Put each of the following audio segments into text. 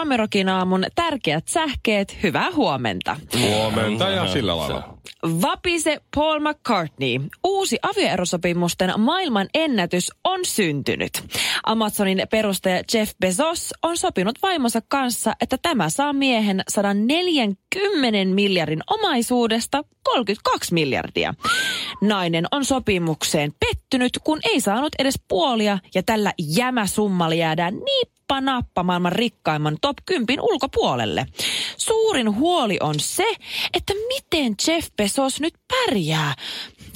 Suomerokin aamun tärkeät sähkeet, hyvää huomenta. Huomenta ja sillä lailla. Vapise Paul McCartney. Uusi avioerosopimusten maailman ennätys on syntynyt. Amazonin perustaja Jeff Bezos on sopinut vaimonsa kanssa, että tämä saa miehen 140 miljardin omaisuudesta 32 miljardia. Nainen on sopimukseen pettynyt, kun ei saanut edes puolia ja tällä jämäsummalla jäädään nippa nappa maailman rikkaimman top 10 ulkopuolelle. Suurin huoli on se, että miten Jeff Bezos nyt pärjää,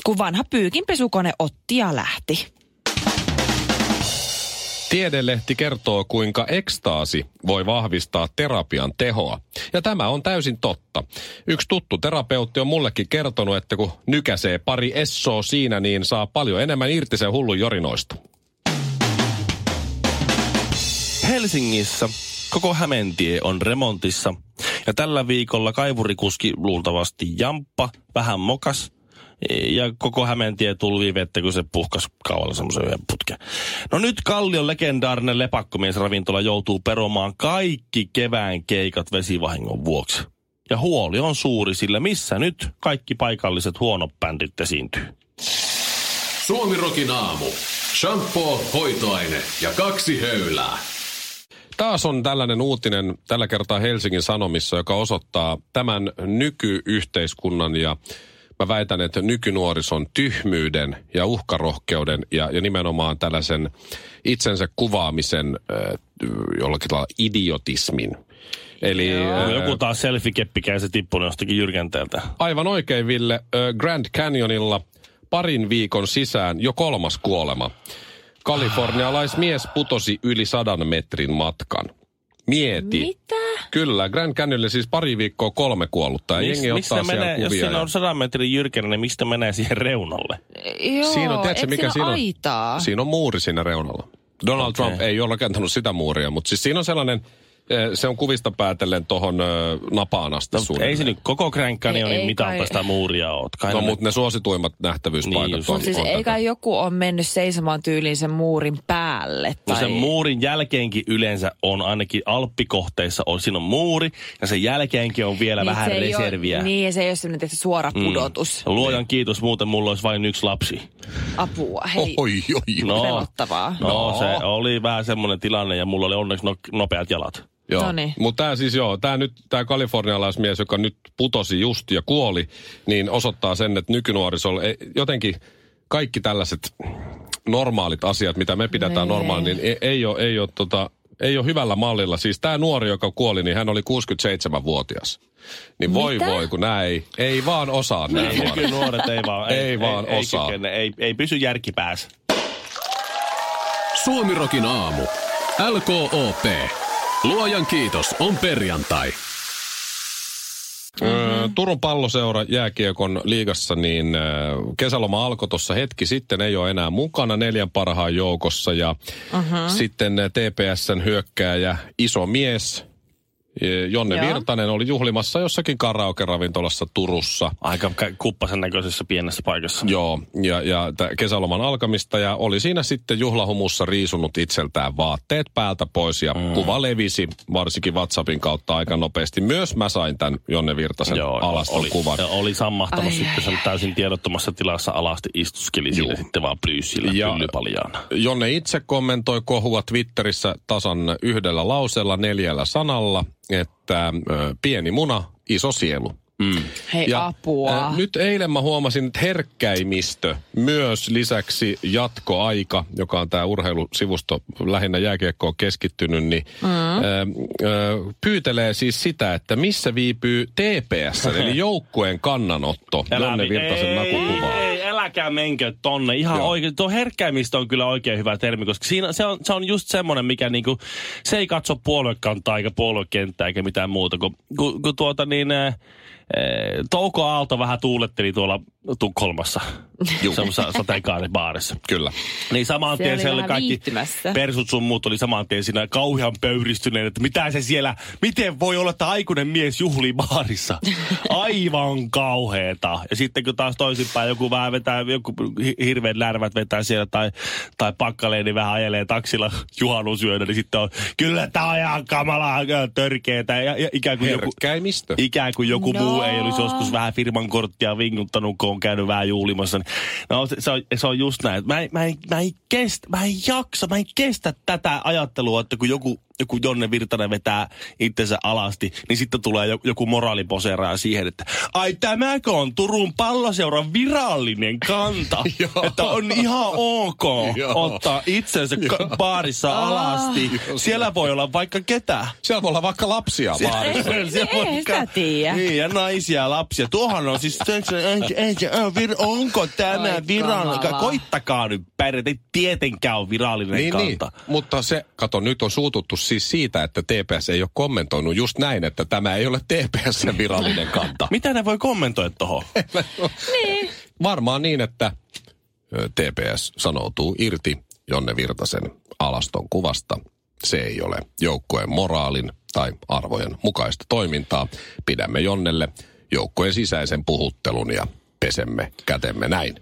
kun vanha pyykinpesukone otti ja lähti. Tiedelehti kertoo, kuinka ekstaasi voi vahvistaa terapian tehoa. Ja tämä on täysin totta. Yksi tuttu terapeutti on mullekin kertonut, että kun nykäsee pari essoa siinä, niin saa paljon enemmän irti sen hullun jorinoista. Helsingissä koko Hämentie on remontissa ja tällä viikolla kaivurikuski luultavasti jamppa, vähän mokas ja koko Hämentie tulvi vettä, kun se puhkas kaualla semmoisen yhden putken. No nyt Kallion legendaarinen lepakkomiesravintola joutuu peromaan kaikki kevään keikat vesivahingon vuoksi. Ja huoli on suuri, sillä missä nyt kaikki paikalliset huonobändit esiintyy. Suomirokin aamu. Shampoo, hoitoaine ja kaksi höylää. Taas on tällainen uutinen tällä kertaa Helsingin Sanomissa, joka osoittaa tämän nykyyhteiskunnan ja mä väitän, että nykynuorison tyhmyyden ja uhkarohkeuden ja, ja nimenomaan tällaisen itsensä kuvaamisen äh, jollakin tavalla idiotismin. Eli Joo. Joku taas selfie-keppikäisen tippunut jostakin jyrkänteeltä. Aivan oikein, Ville. Grand Canyonilla parin viikon sisään jo kolmas kuolema. Kalifornialaismies putosi yli sadan metrin matkan. Mieti. Mitä? Kyllä, Grand Canyonille siis pari viikkoa kolme kuollutta. Ja Mis, jengi ottaa siellä menee, jos kuvia. siinä ja- on sadan metrin jyrkänä, niin mistä menee siihen reunalle? Joo, Siinä on, tiedätkö, mikä siinä on? aitaa? Siinä on muuri siinä reunalla. Donald Okei. Trump ei ole rakentanut sitä muuria, mutta siis siinä on sellainen, se on kuvista päätellen tuohon napaan asti No, ei se nyt koko Ei mitalta kai. sitä muuria ole. Kai No ne- mutta ne suosituimmat nähtävyyspaikat Niin just. on, Mutta siis on ei tätä. joku on mennyt seisomaan tyyliin sen muurin päälle. No Tai... sen muurin jälkeenkin yleensä on ainakin alppikohteissa, on, siinä on muuri ja sen jälkeenkin on vielä Niin, vähän reserviä. Ole, niin, ja se ei ole semmoinen tietysti suora pudotus. Luojan kiitos, muuten mulla olisi vain yksi lapsi. Apua, hei. Oi, oi, No. Pelottavaa. No, No. se oli vähän semmoinen tilanne ja mulla oli onneksi no, nopeat jalat. Joo. Noniin. Mutta tämä siis joo, tämä nyt, tämä kalifornialaismies, joka nyt putosi just ja kuoli, niin osoittaa sen, että nykynuorisolla ei, jotenkin kaikki tällaiset normaalit asiat, mitä me pidetään Nee. normaali, niin ei, ei ole, ei ole, tota, ei ole hyvällä mallilla. Siis tämä nuori, joka kuoli, niin hän oli 67-vuotias. Niin voi Mitä? voi, kun nämä ei, ei vaan osaa nämä Ei, nuoret. nuoret ei vaan, Ei vaan ei, osaa. Ei, kykene, ei, ei pysy järki päässä. Suomirokin aamu. LKOP. Luojan kiitos, on perjantai. Öö, Turun palloseura jääkiekon liigassa, niin kesäloma alkoi tuossa hetki sitten, ei ole enää mukana neljän parhaan joukossa. Ja uh-huh. sitten TPSn hyökkääjä, iso mies, Jonne Joo. Virtanen oli juhlimassa jossakin karaoke-ravintolassa Turussa. Aika ka- kuppasen näköisessä pienessä paikassa. Joo, ja, ja kesäloman alkamista ja oli siinä sitten juhlahumussa riisunut itseltään vaatteet päältä pois ja mm. kuva levisi varsinkin WhatsAppin kautta aika nopeasti. Myös mä sain tämän Jonne Virtasen alaston oli, kuvan. ja Oli sammahtanut Ai, sitten sen täysin tiedottomassa tilassa alasti istuskeli sille sitten vaan plyysillä Ja-. Jonne itse kommentoi kohua Twitterissä tasan yhdellä lauseella neljällä sanalla, että pieni muna, iso sielu. Hei, apua. ö, nyt eilen mä huomasin, että herkkäimistö, myös lisäksi jatkoaika, joka on tämä urheilusivusto lähinnä jääkiekkoon keskittynyt, niin mm. ö, ö, pyytelee siis sitä, että missä viipyy TPS, eli joukkueen kannanotto Jonne vi- Virtasen nakukuvaa. Äläkää menkö tonne. Ihan Joo. oikein. Tuo herkkäämistä on kyllä oikein hyvä termi, koska siinä, se, on, se on just semmoinen, mikä niinku, se ei katso puoluekantaa eikä puoluekenttää eikä mitään muuta. Kun, kun, kun tuota niin, äh, Touko Aalto vähän tuuletteli tuolla Tukholmassa semmoisessa sateenkaaribaarissa. Kyllä. Niin saman Se tien oli siellä vähän kaikki viihtymässä. persut sun muut oli saman tien siinä kauhean pöyristyneen, että mitä se siellä, miten voi olla, että aikuinen mies juhlii baarissa. Aivan kauheeta. Ja sitten kun taas toisinpäin joku vähän vetää, joku hi- hirveät lärvät vetää siellä tai, tai pakkaleeni niin vähän ajelee taksilla juhannusyönä, niin sitten on, kyllä tää on ihan kamalaa törkeetä. Ja, ja ikään kuin joku, ikään kuin joku No. muu ei olisi joskus vähän firman korttia vinkuttanut, kun on käynyt vähän juhlimassa. No se, se, on, se on just näin. Mä, en- mä, en, mä, en kestä, mä en jaksa, mä en kestä tätä ajattelua, että kun joku, joku Jonne Virtanen vetää itsensä alasti, niin sitten tulee joku, moraaliposeeraaja siihen, että ai tämäkö on Turun palloseuran virallinen kanta, että on ihan ok ottaa itsensä baarissa alasti. Siellä voi olla vaikka ketä. Siellä voi olla vaikka lapsia baarissa. Siellä ei sitä tiedä. Niin, ja naisia ja lapsia. Tuohan on siis, ei ei ei onko tämä virallinen? Koittakaa nyt pärjätä, ei tietenkään ole virallinen Niin, niin. kanta. Mutta se, kato, nyt on suututtu siis siitä, että TPS ei ole kommentoinut just näin, että tämä ei ole TPSn virallinen kanta. Mitä ne voi kommentoida tuohon? Niin. Varmaan niin, että TPS sanoutuu irti Jonne Virtasen alaston kuvasta. Se ei ole joukkueen moraalin tai arvojen mukaista toimintaa. Pidämme Jonnelle joukkueen sisäisen puhuttelun ja pesemme kätemme näin.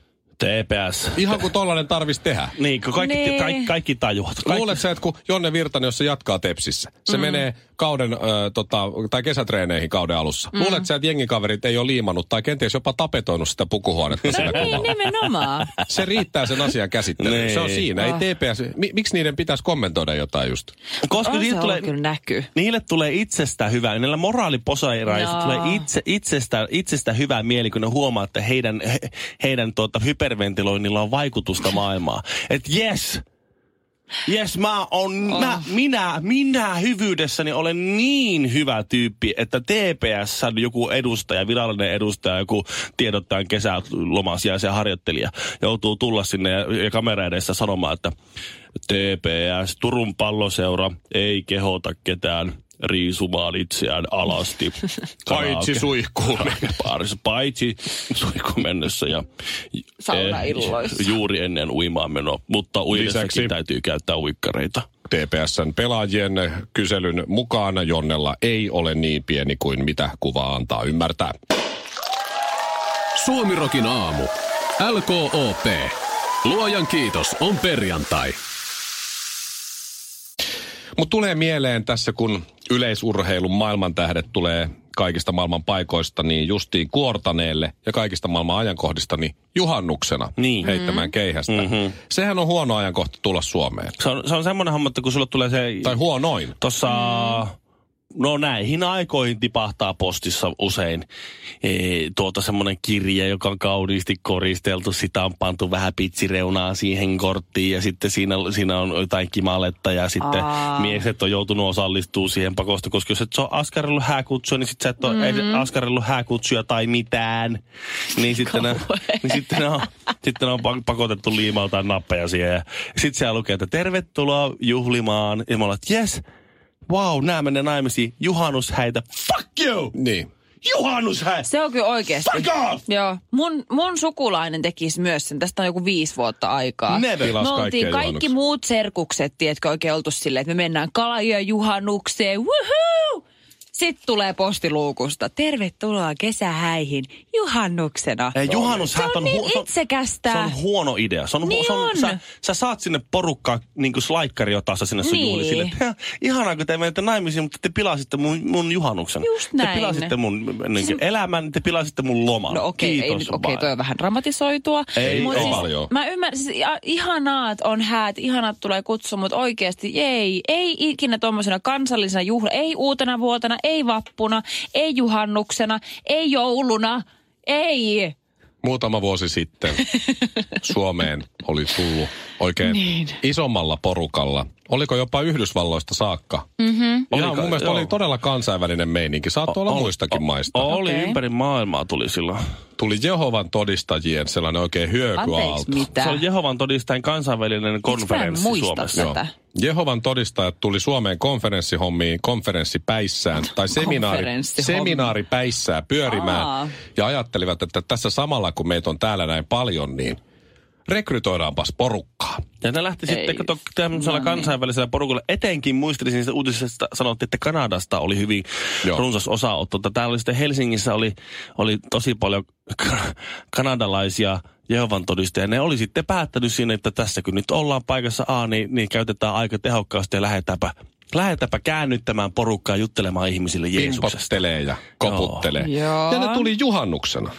TPS. Ihan kuin tollainen tarvis tehdä. Niin, kun kaikki, Niin. kaikki, kaikki tajuat. Kaikki, Luulet sä, että kun Jonne Virtanen, jos se jatkaa Tepsissä, se mm. menee kauden, ö, tota, tai kesätreeneihin kauden alussa. Mm. Luulet sä, että jengikaverit ei ole liimannut tai kenties jopa tapetoinut sitä pukuhuonetta siinä Niin, kuvalla? nimenomaan. Se riittää sen asian käsittelyyn. Niin. Se on siinä. Ei TPS. Mi, miksi niiden pitäisi kommentoida jotain just? koska On niille se tulee, kyllä näkyy. niille tulee itsestä hyvää. Niillä moraaliposairaisilla Joo. tulee itse, itsestä, itsestä hyvää mieli, kun ne huomaa, että heidän, he, heidän tuota, hyperventiloinnilla on vaikutusta maailmaan. Että yes, Jes, mä on, oh. mä, minä, minä hyvyydessäni olen niin hyvä tyyppi, että TPS joku edustaja, virallinen edustaja, joku tiedottajan kesälomasijaisen harjoittelija joutuu tulla sinne ja, ja kamera edessä sanomaan, että TPS, Turun palloseura, ei kehota ketään riisumaan itseään alasti. Paitsi suihkuun. Paarissa, paitsi suihku mennessä ja eh, juuri ennen uimaan menoa. Mutta uidessakin Lisäksi- täytyy käyttää uikkareita. TPSn pelaajien kyselyn mukaan Jonnella ei ole niin pieni kuin mitä kuva antaa ymmärtää. Suomirokin aamu. LKOP. Luojan kiitos on perjantai. Mutta tulee mieleen tässä, kun yleisurheilun maailmantähdet tulee kaikista maailman paikoista, niin justiin kuortaneelle ja kaikista maailman ajankohdista, niin juhannuksena Niin. heittämään keihästä. Mhm. Sehän on huono ajankohta tulla Suomeen. Se on, se on semmoinen homma, että kun sulla tulee se... Tai huonoin. Tossa, no näihin aikoihin tipahtaa postissa usein e, tuota semmoinen kirja, joka on kauniisti koristeltu. Sitä on pantu vähän pitsireunaa siihen korttiin ja sitten siinä, siinä on jotain kimaletta ja sitten Aa. miehet on joutunut osallistumaan siihen pakosta, koska jos et ole askarellut hääkutsua, niin sitten sä et ole mm. askarellut hääkutsuja tai mitään. Niin sitten ne, niin sitten ne on, sitten ne on pak- pakotettu liimautaan nappeja siihen. Ja sitten siellä lukee, että tervetuloa juhlimaan. Ja mä olen, että yes, wow, nää menee naimisiin. Juhannushäitä. Fuck you! Niin. Juhannushäitä! Se on kyllä oikeasti. Fuck off! Joo. Mun, mun sukulainen tekisi myös sen. Tästä on joku viisi vuotta aikaa. Never. Me oltiin kaikki juhannuksia. muut serkukset, tiedätkö, oikein oltu silleen, että me mennään Kalajoen juhannukseen. Woohoo! Sitten tulee postiluukusta. Tervetuloa kesähäihin juhannuksena. Ei, juhannushäät Se on niin hu- se itsekästä. Se on huono idea. Se on, hu- Niin se on, on. Sä, sä, saat sinne porukkaa niin kuin slaikkari otassa sinne sun Niin. sille, että "Hä, ihanaa kun te menette naimisiin, mutta te pilasitte mun, mun juhannuksen. Just Te näin. pilasitte mun niin kuin, elämän, te pilasitte mun loman. No okei, okay, ei Kiitos nyt, okei, vaan. toi on vähän dramatisoitua. Ei Mut oo. siis, Paljon. Mä ymmärrän, siis ihanaat on häät, ihanat tulee kutsu, mutta oikeasti ei, ei ikinä tuommoisena kansallisena juhla, ei uutena vuotena, ei vappuna, ei juhannuksena, ei jouluna, ei. Muutama vuosi sitten Suomeen oli tullut oikein Niin. isommalla porukalla. Oliko jopa Yhdysvalloista saakka? Mm-hmm. Ihan Oliko? mun mielestä Joo. oli todella kansainvälinen meininki. Saattoi olla muistakin maista. Oli Okei. ympäri maailmaa tuli silloin. Tuli Jehovan todistajien sellainen oikein hyökyaalto. Se on Jehovan todistajien kansainvälinen konferenssi Suomessa. tätä? Jehovan todistajat tuli Suomeen konferenssihommiin konferenssipäissään tai seminaari, seminaaripäissään pyörimään Aa. ja ajattelivat, että tässä samalla kun meitä on täällä näin paljon, niin rekrytoidaanpas porukkaa. Ja ne lähti Ei. sitten, kato, tämmöisellä No niin. kansainvälisellä porukalla, etenkin muistelisin niistä uutisista, sanottiin, että Kanadasta oli hyvin Joo. Runsas osaotto. Täällä oli sitten Helsingissä oli, oli tosi paljon ka- kanadalaisia Jehovan todistajia. Ne oli sitten päättänyt sinne, että tässä kun nyt ollaan paikassa A, niin, niin käytetään aika tehokkaasti ja lähdetäänpä, lähdetäänpä käännyttämään porukkaa juttelemaan ihmisille Jeesuksesta. Pimpottelee ja koputtelee. Joo. Ja ne tuli juhannuksena.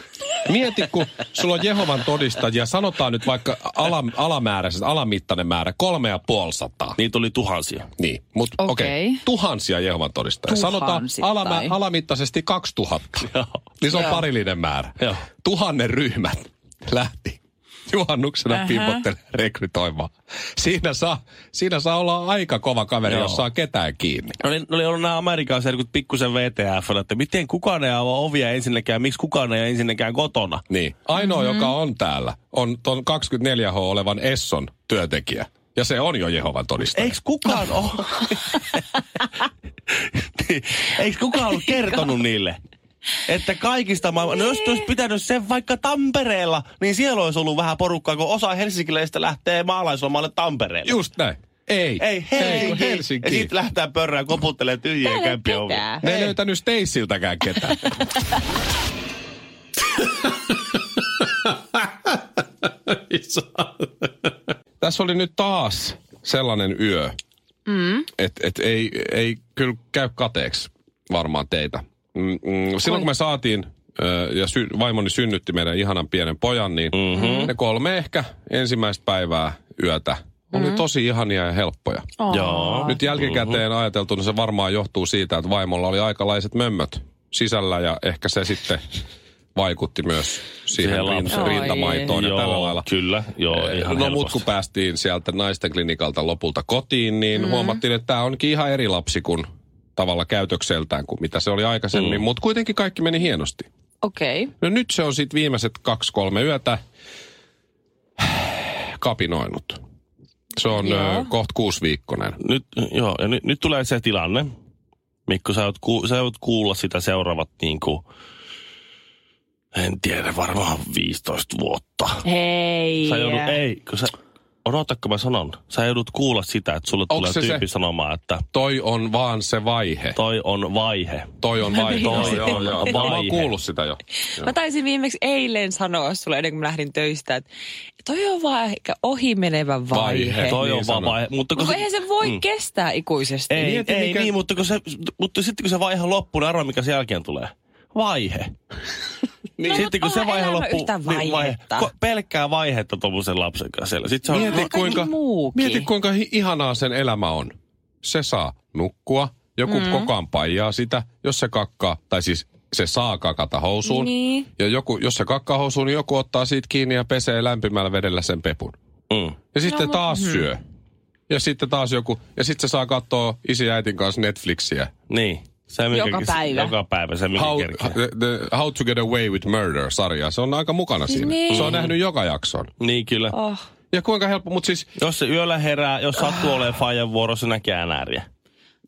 Mieti, kun sulla on Jehovan todistajia, sanotaan nyt vaikka ala, alamääräisesti, alamittainen määrä, kolme ja puoli sataa. Niitä oli tuhansia. Niin, mutta okei, Okei. okay. tuhansia Jehovan todistajia. Sanotaan alamä, alamittaisesti 2000. Joo. Niin se on Joo. parillinen määrä. Joo. Tuhannen ryhmät lähti juhannuksena Ähä. pimpottelemaan rekrytoimaan. Siinä saa, siinä saa olla aika kova kaveri, Joo. jos saa ketään kiinni. Ne oli, ne oli ollut nämä Amerikan serkut pikkusen VTF, että miten kukaan ei avaa ovia ensinnäkään, miksi kukaan ei ole ensinnäkään kotona. Niin. Ainoa, Mhm. mm-hmm. joka on täällä, on tuon 24H olevan Esson työntekijä. Ja se on jo Jehovan todistaja. Eikö kukaan ole... Niin, Eikö kukaan ollut kertonut niille? Että kaikista maailman... No jos olisi pitänyt sen vaikka Tampereella, niin siellä olisi ollut vähän porukkaa, kun osa helsinkiläistä lähtee maalaislomalle Tampereelle. Just näin. Ei. Ei, Ei, Helsinki. Ja sitten lähtee pörrään koputtelee tyhjiä kämpiä ketään. Ne ei löytänyt Stacyiltäkään ketään. Tässä oli nyt taas sellainen yö, mm. että et ei, ei kyllä käy kateeksi varmaan teitä. Mm, mm, silloin kun me saatiin ja sy- vaimoni synnytti meidän ihanan pienen pojan, niin mm-hmm. ne kolme ehkä ensimmäistä päivää yötä oli tosi ihania ja helppoja. Oh. Joo. Nyt jälkikäteen Mhm. ajateltuna se varmaan johtuu siitä, että vaimolla oli aikalaiset mömmöt sisällä ja ehkä se sitten vaikutti myös siihen rin, rintamaitoon ja Joo, tällä lailla. Kyllä, joo, Eh, ihan no mut helposti. kun päästiin sieltä naisten klinikalta lopulta kotiin, niin mm. huomattiin, että tämä onkin ihan eri lapsi kuin tavalla käytökseltään kuin mitä se oli aikaisemmin. Mm. Mutta kuitenkin kaikki meni hienosti. Okei. Okay. No nyt se on sitten viimeiset kaksi-kolme yötä kapinoinut. Se on Joo. kohta kuusiviikkoinen. Nyt, joo, ja nyt, nyt tulee se tilanne. Mikko, sä oot, ku, sä oot kuulla sitä seuraavat niin kuin, en tiedä, varmaan 15 vuotta. Hei. Sä joudut, ei, kun sä, odotakko mä sanon, sä joudut kuulla sitä, että sulle Onks tulee se se? tyyppi sanomaan, että Toi on vaan se vaihe. toi on vaihe. Toi on vaihe. Toi on joo. Mä oon vaihe. kuullut sitä jo. Mä taisin viimeksi eilen sanoa sulle ennen kuin mä lähdin töistä, että toi on vaan ehkä ohimenevä vaihe. Vaihe. Toi Niin on vaan vaihe. Mutta kun Mutta se, eihän se voi mm. kestää ikuisesti. ei, Mieti, ei mikä- niin, mutta, kun se, mutta sitten kun se vaihe loppuu, niin arvaa mikä sen jälkeen tulee. Vaihe. No, sitten kun mut se onhan vaihe loppuu, niin vaihetta. ko- pelkkää vaihetta tuommoisen lapsen kanssa. Sitten se on, Mieti, kuinka, mieti kuinka ihanaa sen elämä on. Se saa nukkua, joku mm. koko ajan paijaa sitä, jos se kakkaa, tai siis se saa kakata housuun. Niin. Ja joku, jos se kakkaa housuun, niin joku ottaa siitä kiinni ja pesee lämpimällä vedellä sen pepun. Mm. Ja sitten No, taas mut- syö. Ja sitten taas joku, ja sitten se saa katsoa isi ja äitin kanssa Netflixiä. Niin. Se, mikä, Joka päivä. Joka päivä, se mikä How, the, the, How to get away with murder-sarja. Se on aika mukana siinä. Niin. Se on nähnyt joka jakson. Niin kyllä. Oh. Ja kuinka helppo, mutta siis, Jos se yöllä herää, jos sattuu olemaan fajan vuorossa, näkee äänääriä.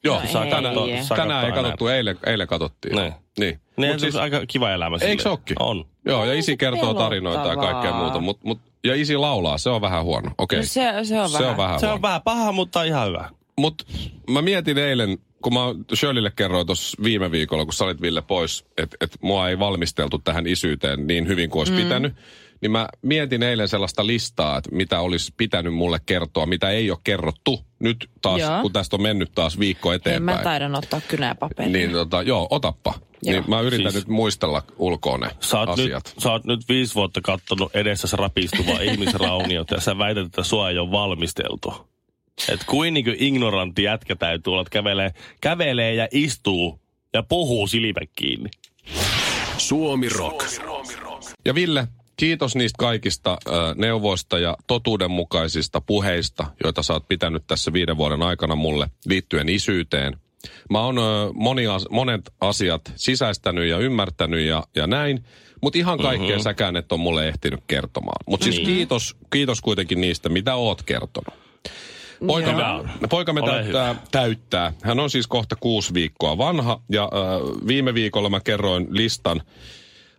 joo, No saa ei. tänään, Saa tänään ei katsottu, eilen, eilen katsottiin. Niin. Niin. Niin, Mut siis, aika kiva elämä eikö se ookin? On. joo, ja On isi se kertoo tarinoita ja kaikkea muuta. Mut, mut, ja isi laulaa, se on vähän huono. Okei, No se, se on se vähän. on vähän Se huono. on vähän paha, mutta ihan hyvä. Mutta mä mietin eilen, kun mä Shirleylle kerroin tuossa viime viikolla, kun sä olit Ville pois, että et mua ei valmisteltu tähän isyyteen niin hyvin kuin olisi mm. pitänyt. Niin mä mietin eilen sellaista listaa, että mitä olisi pitänyt mulle kertoa, mitä ei ole kerrottu. Nyt taas, Joo. kun tästä on mennyt taas viikko eteenpäin. mä taidan ottaa kynäpaperia. Niin tota, joo, otappa. Joo. Niin mä yritän Siis- nyt muistella ulkoa ne Sä oot, nyt, asiat. sä oot nyt viisi vuotta kattonut edessäsi rapistuvaa ihmisrauniota ja sä väität, että sua ei ole valmisteltu. Et kuin, niin kuin ignorantti jätkä täytyy olla, että kävelee, kävelee ja istuu ja puhuu silmät kiinni. Suomi Rock. Ja Ville, kiitos niistä kaikista ö, neuvoista ja totuudenmukaisista puheista, joita sä oot pitänyt tässä viiden vuoden aikana mulle liittyen isyyteen. Mä oon ö, moni, as- monet asiat sisäistänyt ja ymmärtänyt ja, ja näin, mutta ihan kaikkea mm-hmm. säkään et on mulle ehtinyt kertomaan. Mutta siis Niin. kiitos, kiitos kuitenkin niistä, mitä oot kertonut. Poikamme, Joo. poikamme Ole täyttää, täyttää. Hän on siis kohta kuusi viikkoa vanha ja äh, viime viikolla mä kerroin listan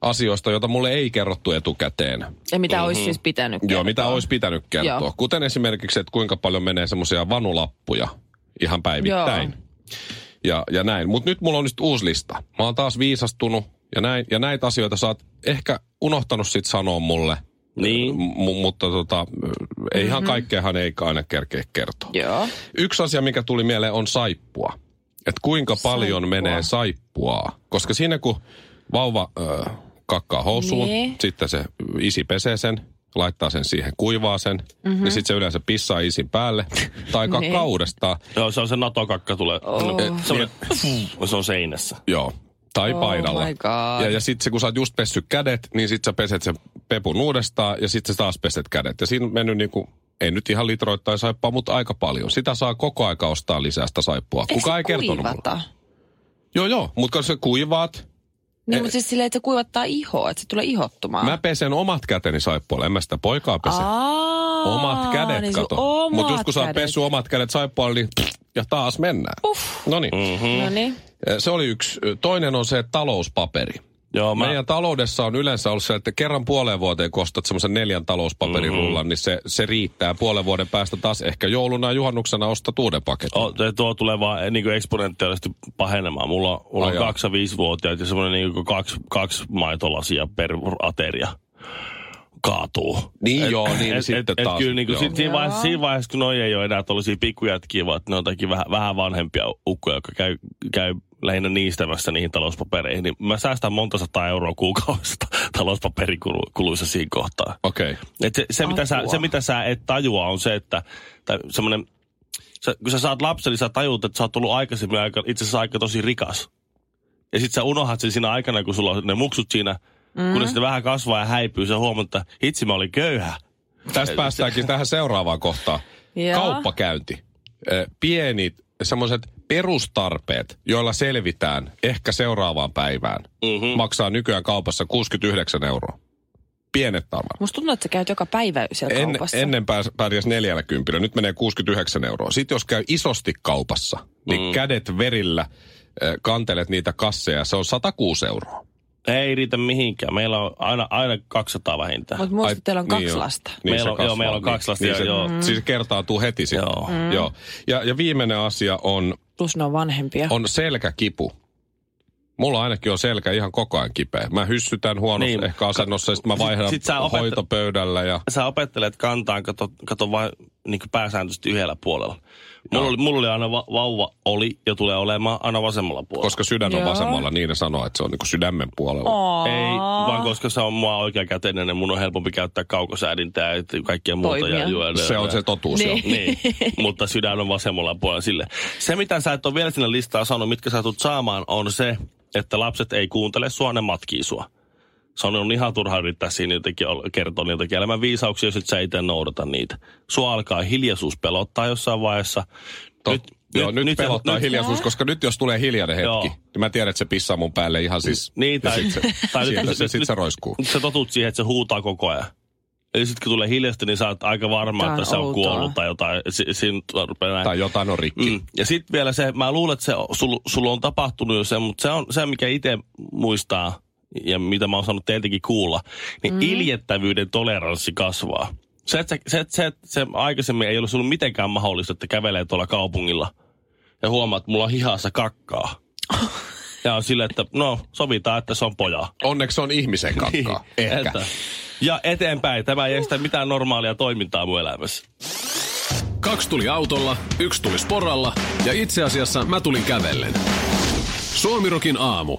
asioista, joita mulle ei kerrottu etukäteen. Ja mitä olisi siis pitänyt Joo, mitä kertoa. olisi pitänyt kertoa. Joo. Kuten esimerkiksi, että kuinka paljon menee semmoisia vanulappuja ihan päivittäin. Ja, ja näin. Mutta nyt mulla on nyt uusi lista. Mä oon taas viisastunut ja, näin, ja näitä asioita sä oot ehkä unohtanut sit sanoa mulle. Niin. M- mutta tota, ei ihan kaikkeahan ei aina kerkeä kertoa. Joo. Yksi asia, mikä tuli mieleen, on saippua. Että kuinka paljon Saippua. menee saippua. Koska siinä kun vauva äh, kakkaa housuun, Niin. sitten se isi pesee sen, laittaa sen siihen, kuivaa sen, mm-hmm. ja sitten se yleensä pissaa isin päälle. Tai kakkaa Niin. uudestaan. Joo, se on se NATO-kakka tulee. Oh. Se, on, se on seinässä. Joo. Tai Oh paidalla. my God. Ja, ja sitten se, kun sä oot just pessyt kädet, niin sitten sä peset sen pepun uudestaan ja sitten sä taas peset kädet. Ja siinä on mennyt niinku, ei nyt ihan litroittain saippua, mutta aika paljon. Sitä saa koko aika ostaa lisää sitä saippua. Eikö Kuka ei kertonut mulle. Joo, joo, mutta kun sä kuivaat, Niin, mutta siis silleen, että se kuivattaa ihoa, että se tulee ihottumaan. mä pesen omat käteni saippualle, en mä sitä poikaa pese. Aa, Omat kädet, niin kato. Mutta just kun sä oot pessyt omat kädet saippualle, niin ja taas mennään. Uff. No niin. Mm. Se oli yksi. Toinen on se talouspaperi. Joo, mä, Meidän taloudessa on yleensä ollut se, että kerran puoleen vuoteen kun ostat semmoisen neljän talouspaperirullan, mm-hmm. niin se, se riittää. Puolen vuoden päästä taas ehkä jouluna ja juhannuksena ostat uuden paketin. o, te- tuo tulee vaan niin eksponentiaalisesti pahenemaan. Mulla, on- mulla Ai on kaksi ja viisivuotiaat ja semmoinen niin kaksi, kaksi maitolasia per ateria kaatuu. Niin joo, niin et, sitten et, taas. Et kyllä niin kuin, sit, siinä, vaiheessa, siinä vaiheessa, kun noi ei ole enää tuollaisia pikkujätkiä, vaan että ne on jotakin vähän, vähän vanhempia ukkoja, jotka käy, käy lähinnä niistämässä niihin talouspapereihin, niin mä säästän monta sataa euroa kuukaudesta talouspaperikuluissa siinä kohtaa. Okei. Okay. Et se, se, mitä sä, se, mitä sä et tajua, on se, että tai semmoinen, sä, kun sä saat lapsen, niin sä tajut, että sä oot ollut aikaisemmin aika, itse asiassa aika tosi rikas. Ja sit sä unohdat sen siinä aikana, kun sulla on ne muksut siinä, mm. kun ne sitten vähän kasvaa ja häipyy, sä huomaat, että hitsi mä olin köyhä. Tästä päästäänkin tähän seuraavaan kohtaan. Kauppakäynti. Ö, Pienit semmoiset perustarpeet, joilla selvitään ehkä seuraavaan päivään, Mm-hmm. maksaa nykyään kaupassa 69 euroa. Pienet tarvat. Musta tuntuu, että sä käyt joka päivä siellä En, kaupassa. ennen pääs, pärjäs 40, nyt menee 69 euroa. Sitten jos käy isosti kaupassa, niin Mm. kädet verillä ö, kantelet niitä kasseja, se on 106 euroa. Ei riitä mihinkään. Meillä on aina, aina 200 vähintään. Mutta muista, Ai, että teillä on kaksi niin joo. lasta. Niin Meillä on- kasvaa, joo, meillä on kaksi lasta, Niin, ja se, joo. mm. Siis kertautuu heti sitten. Joo. Mm. Joo. Ja, ja viimeinen asia on, Plus ne on vanhempia. on selkäkipu. Mulla ainakin on selkä ihan koko ajan kipeä. Mä hyssytän huonossa Niin. ehkä asennossa, ja sitten mä Sit- vaihdan sit sä opet- hoitopöydällä. Ja, Sä opettelet kantaan, kato, kato vain niin pääsääntöisesti yhdellä puolella. Mulla oli, mulla oli aina va- vauva oli ja tulee olemaan aina vasemmalla puolella. koska sydän on Joo. vasemmalla, niin ne sanoo, että se on niin sydämen puolella. Aa. Ei, vaan koska se on mua oikeakäteinen, niin mun on helpompi käyttää kaukosäädintää ja kaikkea muuta. Toimia. Ja juoda, Se on se totuus, Niin. joo. Niin, mutta sydän on vasemmalla puolella sille. Se, mitä sä et ole vielä sinne listaa sanonut, mitkä sä tulet saamaan, on se, että lapset ei kuuntele sua, ne matkii sua. Se on ihan turha yrittää siinä jotenkin kertoa niitä jotenkin elämän viisauksia, jos et sä itse noudata niitä. Sua alkaa hiljaisuus pelottaa jossain vaiheessa. Tot, joo, nyt, nyt pelottaa nyt- hiljaisuus, koska nyt jos tulee hiljainen hetki, Joo. niin mä tiedän, että se pissaa mun päälle ihan siis. Niin, tai- sit se, tai nyt- sieltä, nyt- se, sit nyt- se roiskuu. Nyt sä totut siihen, että se huutaa koko ajan. Eli sitten kun tulee hiljasta, niin sä oot aika varma, on että se on outoa. kuollut tai jotain. Si- Siinä rupeaa. Tai jotain on rikki. Mm. Ja sitten vielä se, mä luulen, että se, sul, sulla on tapahtunut jo se, mutta se on se, mikä itse muistaa ja mitä mä oon saanut teiltäkin kuulla, niin mm. iljettävyyden toleranssi kasvaa. Se, että se, se, se, se, se aikaisemmin ei ollut sulla mitenkään mahdollista, että kävelee tuolla kaupungilla ja huomaat, että mulla on hihassa kakkaa. Ja on silleen, että no, sovitaan, että se on poja. Onneksi on ihmisen kakkaa. Ehkä. Että. Ja eteenpäin. Tämä ei estä mitään normaalia toimintaa mun elämässä. Kaksi tuli autolla, yksi tuli sporalla ja itse asiassa mä tulin kävellen. Suomirokin aamu.